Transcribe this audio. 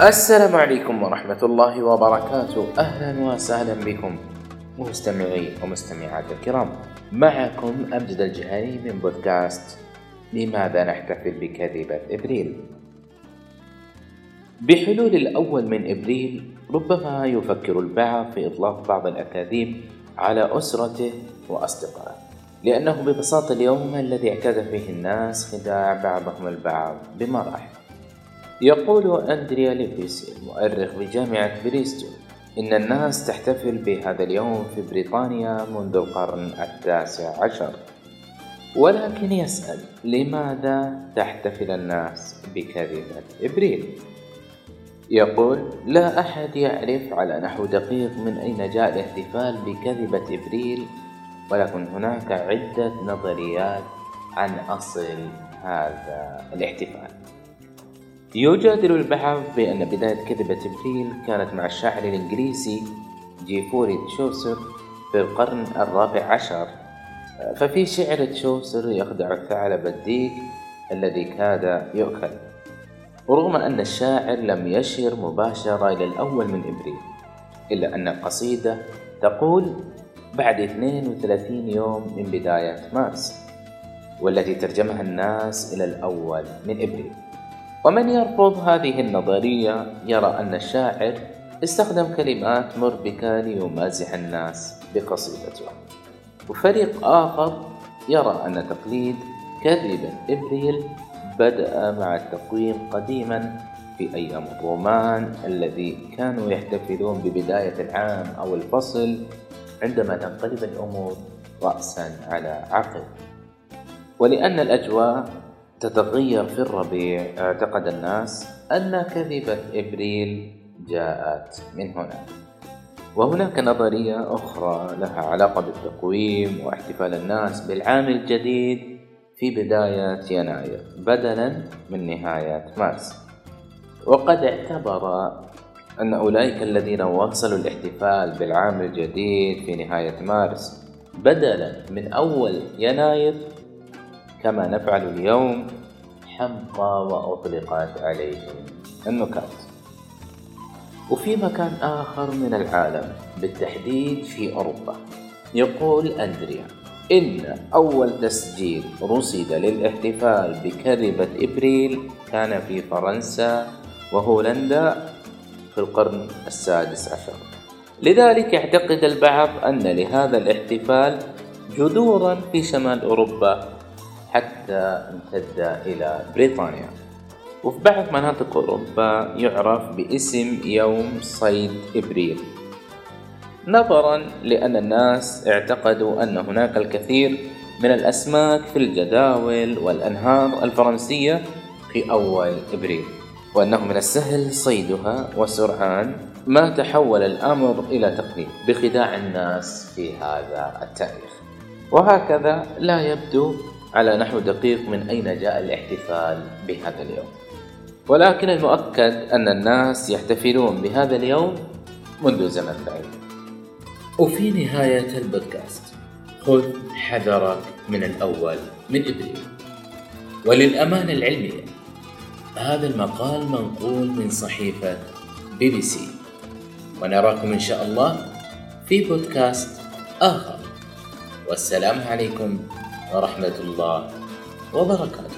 السلام عليكم ورحمة الله وبركاته. أهلا وسهلا بكم مستمعي ومستمعات الكرام. معكم أمجد الجهني من بودكاست لماذا نحتفل بكذبة إبريل؟ بحلول الأول من إبريل ربما يفكر البعض في إطلاق بعض الأكاذيب على أسرته وأصدقائه لأنه ببساطة اليوم الذي اعتاد فيه الناس خداع بعضهم البعض بمراحل يقول أندريا ليبيس المؤرخ بجامعة بريستول إن الناس تحتفل بهذا اليوم في بريطانيا منذ القرن التاسع عشر ولكن يسأل لماذا تحتفل الناس بكذبة إبريل؟ يقول لا أحد يعرف على نحو دقيق من أين جاء الاحتفال بكذبة إبريل ولكن هناك عدة نظريات عن أصل هذا الاحتفال. يجادل البعض بأن بداية كذبة إبريل كانت مع الشاعر الإنجليزي جيفوري تشوسر في القرن الرابع عشر. ففي شعر تشوسر يخدع الثعلب الديك الذي كاد يؤكل. ورغم أن الشاعر لم يشر مباشرة إلى الأول من إبريل إلا أن القصيدة تقول بعد 32 يوم من بداية مارس والتي ترجمها الناس إلى الأول من إبريل. ومن يرفض هذه النظرية يرى أن الشاعر استخدم كلمات مربكة ليمازح الناس بقصيدته. وفريق آخر يرى أن تقليد كذب إبريل بدأ مع التقويم قديما في أيام الرومان الذي كانوا يحتفلون ببداية العام أو الفصل عندما تنقلب الأمور رأسا على عقب. ولأن الأجواء تتغير في الربيع اعتقد الناس أن كذبة إبريل جاءت من هنا. وهناك نظرية أخرى لها علاقة بالتقويم واحتفال الناس بالعام الجديد في بداية يناير بدلا من نهاية مارس. وقد اعتبر أن أولئك الذين واصلوا الاحتفال بالعام الجديد في نهاية مارس بدلا من أول يناير كما نفعل اليوم حمقى وأطلقت عليهم النكات. وفي مكان آخر من العالم بالتحديد في أوروبا يقول أندريا إن أول تسجيل رصد للاحتفال بكذبة إبريل كان في فرنسا وهولندا في القرن السادس عشر. لذلك يعتقد البعض أن لهذا الاحتفال جذورا في شمال أوروبا حتى امتد إلى بريطانيا. وفي بعض مناطق أوروبا يعرف باسم يوم صيد إبريل. نظرا لأن الناس اعتقدوا أن هناك الكثير من الأسماك في الجداول والأنهار الفرنسية في أول إبريل وأنه من السهل صيدها وسرعان ما تحول الأمر إلى تقليد بخداع الناس في هذا التاريخ. وهكذا لا يبدو على نحو دقيق من أين جاء الاحتفال بهذا اليوم. ولكن المؤكد أن الناس يحتفلون بهذا اليوم منذ زمن بعيد. وفي نهاية البودكاست. خذ حذرك من الأول من إبريل وللأمانة العلمية هذا المقال منقول من صحيفة بي بي سي. ونراكم إن شاء الله في بودكاست آخر. والسلام عليكم ورحمة الله وبركاته.